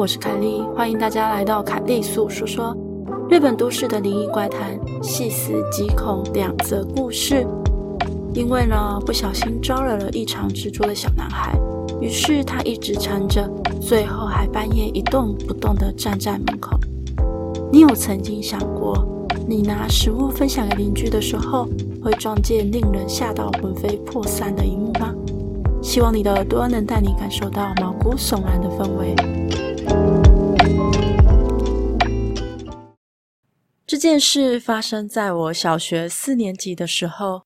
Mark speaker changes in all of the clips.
Speaker 1: 我是凯莉，欢迎大家来到凯莉素说说日本都市的灵异怪谈，细思极恐两则故事。因为呢，不小心招惹了异常蜘蛛的小男孩，于是他一直缠着，最后还半夜一动不动地站在门口。你有曾经想过，你拿食物分享给邻居的时候，会撞见令人吓到魂飞魄散的一幕吗？希望你的耳朵能带你感受到毛骨悚然的氛围。这件事发生在我小学四年级的时候。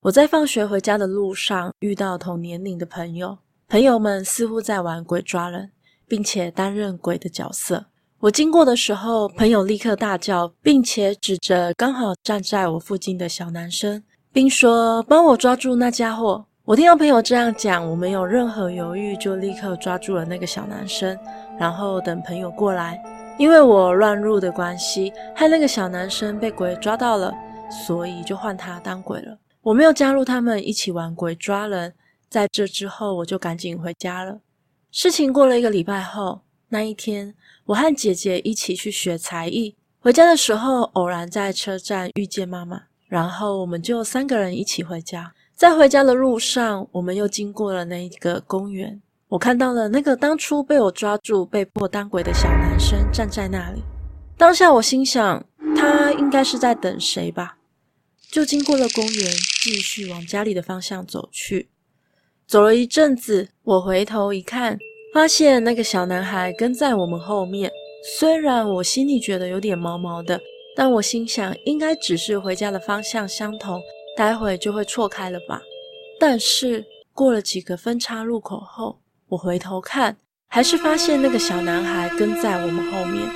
Speaker 1: 我在放学回家的路上遇到同年龄的朋友，朋友们似乎在玩鬼抓人，并且担任鬼的角色。我经过的时候，朋友立刻大叫，并且指着刚好站在我附近的小男生，并说：“帮我抓住那家伙。”我听到朋友这样讲，我没有任何犹豫，就立刻抓住了那个小男生，然后等朋友过来。因为我乱入的关系，害那个小男生被鬼抓到了，所以就换他当鬼了。我没有加入他们一起玩鬼抓人。在这之后，我就赶紧回家了。事情过了一个礼拜后，那一天，我和姐姐一起去学才艺，回家的时候偶然在车站遇见妈妈，然后我们就三个人一起回家。在回家的路上，我们又经过了那一个公园。我看到了那个当初被我抓住、被迫当鬼的小男生站在那里。当下我心想，他应该是在等谁吧？就经过了公园，继续往家里的方向走去。走了一阵子，我回头一看，发现那个小男孩跟在我们后面。虽然我心里觉得有点毛毛的，但我心想，应该只是回家的方向相同。待会就会错开了吧？但是过了几个分岔路口后，我回头看，还是发现那个小男孩跟在我们后面。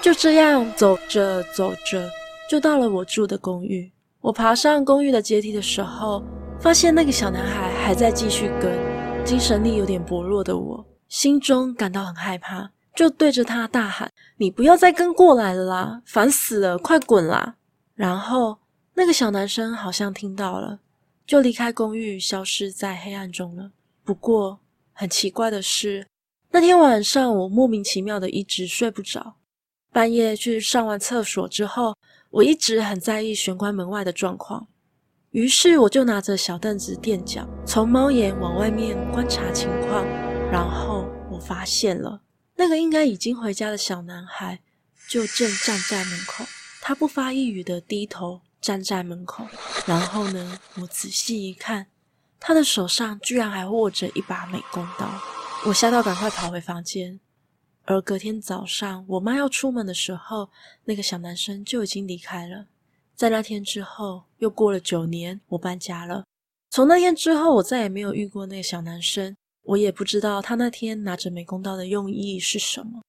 Speaker 1: 就这样走着走着，就到了我住的公寓。我爬上公寓的阶梯的时候，发现那个小男孩还在继续跟。精神力有点薄弱的我，心中感到很害怕，就对着他大喊：“你不要再跟过来了啦，烦死了，快滚啦！”然后。那个小男生好像听到了，就离开公寓，消失在黑暗中了。不过很奇怪的是，那天晚上我莫名其妙的一直睡不着。半夜去上完厕所之后，我一直很在意玄关门外的状况，于是我就拿着小凳子垫脚，从猫眼往外面观察情况。然后我发现了，那个应该已经回家的小男孩，就正站在门口，他不发一语的低头。站在门口，然后呢，我仔细一看，他的手上居然还握着一把美工刀。我吓到，赶快跑回房间。而隔天早上，我妈要出门的时候，那个小男生就已经离开了。在那天之后，又过了九年，我搬家了。从那天之后，我再也没有遇过那个小男生，我也不知道他那天拿着美工刀的用意是什么。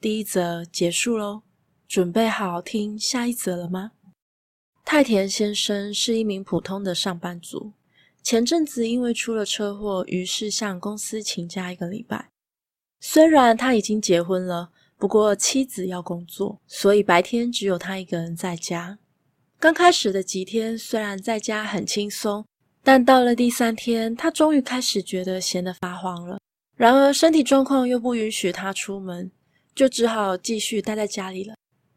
Speaker 1: 第一则结束喽，准备好听下一则了吗？太田先生是一名普通的上班族，前阵子因为出了车祸，于是向公司请假一个礼拜。虽然他已经结婚了，不过妻子要工作，所以白天只有他一个人在家。刚开始的几天虽然在家很轻松，但到了第三天，他终于开始觉得闲得发慌了。然而身体状况又不允许他出门，就只好继续待在家里了。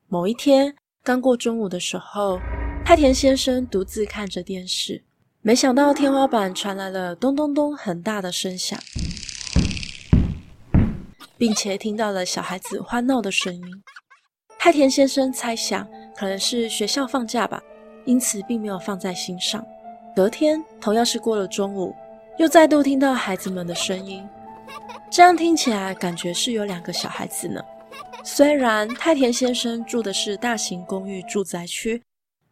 Speaker 1: 某一天，刚过中午的时候，太田先生独自看着电视，没想到天花板传来了咚咚咚很大的声响，并且听到了小孩子欢闹的声音。太田先生猜想可能是学校放假吧，因此并没有放在心上。隔天同样是过了中午，又再度听到孩子们的声音，这样听起来感觉是有两个小孩子呢。虽然太田先生住的是大型公寓住宅区。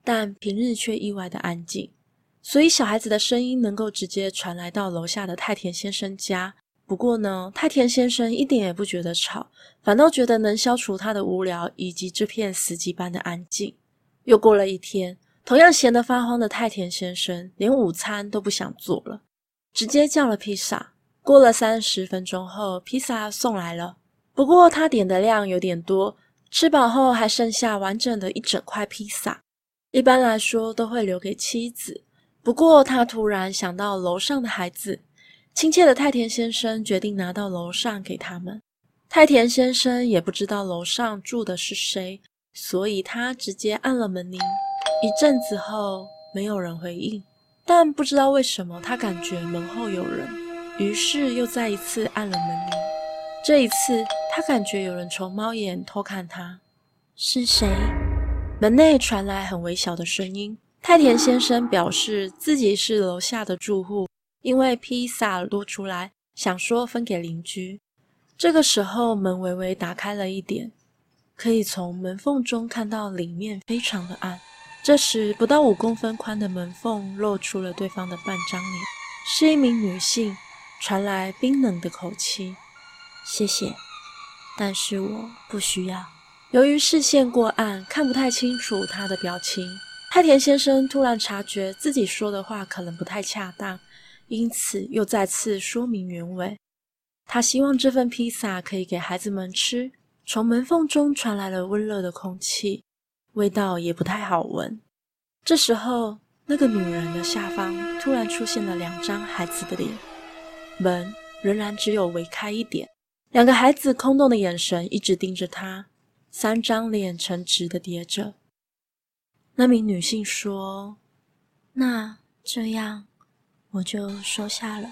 Speaker 1: 但平日却意外的安静，所以小孩子的声音能够直接传来到楼下的太田先生家。不过呢，太田先生一点也不觉得吵，反倒觉得能消除他的无聊以及这片死寂般的安静。又过了一天，同样闲得发慌的太田先生连午餐都不想做了，直接叫了披萨。过了三十分钟后，披萨送来了，不过他点的量有点多，吃饱后还剩下完整的一整块披萨。一般来说都会留给妻子，不过他突然想到楼上的孩子，亲切的太田先生决定拿到楼上给他们。太田先生也不知道楼上住的是谁，所以他直接按了门铃。一阵子后，没有人回应，但不知道为什么，他感觉门后有人，于是又再一次按了门铃。这一次，他感觉有人从猫眼偷看他。是谁？门内传来很微小的声音。太田先生表示自己是楼下的住户，因为披萨多出来，想说分给邻居。这个时候，门微微打开了一点，可以从门缝中看到里面非常的暗。这时，不到五公分宽的门缝露出了对方的半张脸，是一名女性，传来冰冷的口气：“谢谢，但是我不需要。”由于视线过暗，看不太清楚她的表情。太田先生突然察觉自己说的话可能不太恰当，因此又再次说明原委。他希望这份披萨可以给孩子们吃。从门缝中传来了温热的空气，味道也不太好闻。这时候，那个女人的下方突然出现了两张孩子的脸，门仍然只有微开一点，两个孩子空洞的眼神一直盯着他，三张脸呈直的叠着。那名女性说：“那这样，我就收下了。”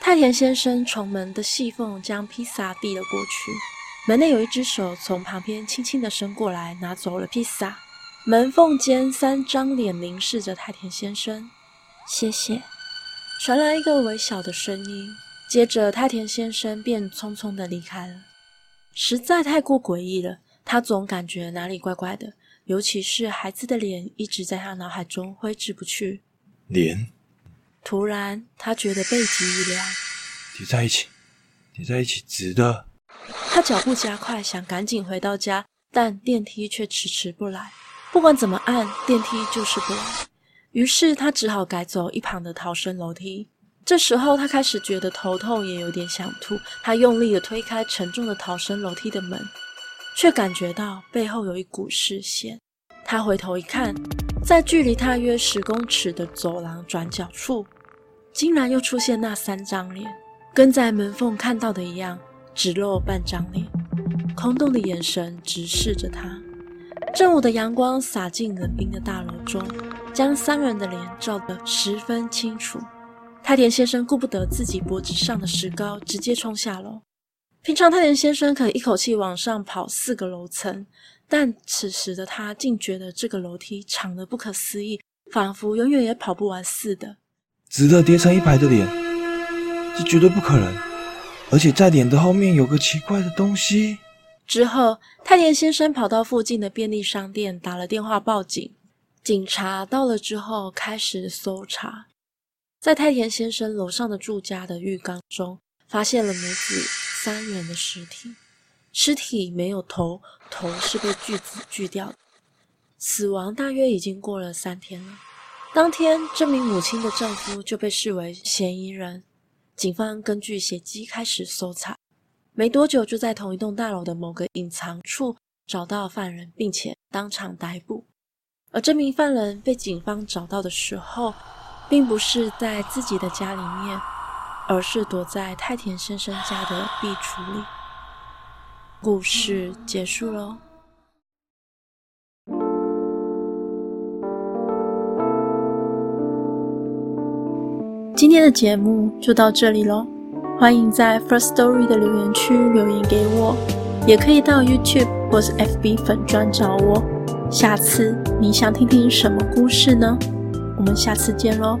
Speaker 1: 太田先生从门的细缝将披萨递了过去，门内有一只手从旁边轻轻地伸过来，拿走了披萨。门缝间三张脸凝视着太田先生，谢谢。传来一个微小的声音，接着太田先生便匆匆地离开了。实在太过诡异了，他总感觉哪里怪怪的，尤其是孩子的脸一直在他脑海中挥之不去。
Speaker 2: 脸。
Speaker 1: 突然，他觉得背脊一凉，
Speaker 2: 叠在一起，叠在一起，直的。
Speaker 1: 他脚步加快，想赶紧回到家，但电梯却迟迟不来。不管怎么按，电梯就是不来。于是他只好改走一旁的逃生楼梯。这时候，他开始觉得头痛，也有点想吐。他用力地推开沉重的逃生楼梯的门，却感觉到背后有一股视线。他回头一看，在距离他约十公尺的走廊转角处。竟然又出现那三张脸，跟在门缝看到的一样，只露半张脸，空洞的眼神直视着他。正午的阳光洒进冷冰的大楼中，将三人的脸照得十分清楚。太田先生顾不得自己脖子上的石膏，直接冲下楼。平常太田先生可以一口气往上跑四个楼层，但此时的他竟觉得这个楼梯长得不可思议，仿佛永远也跑不完似的。
Speaker 2: 直的叠成一排的脸，这绝对不可能！而且在脸的后面有个奇怪的东西。
Speaker 1: 之后，太田先生跑到附近的便利商店，打了电话报警。警察到了之后，开始搜查，在太田先生楼上的住家的浴缸中，发现了母子三人的尸体。尸体没有头，头是被锯子锯掉的。死亡大约已经过了三天了。当天，这名母亲的丈夫就被视为嫌疑人。警方根据血迹开始搜查，没多久就在同一栋大楼的某个隐藏处找到犯人，并且当场逮捕。而这名犯人被警方找到的时候，并不是在自己的家里面，而是躲在太田先生家的壁橱里。故事结束喽。今天的节目就到这里喽，欢迎在 First Story 的留言区留言给我，也可以到 YouTube 或是 FB 粉专找我。下次你想听听什么故事呢？我们下次见喽。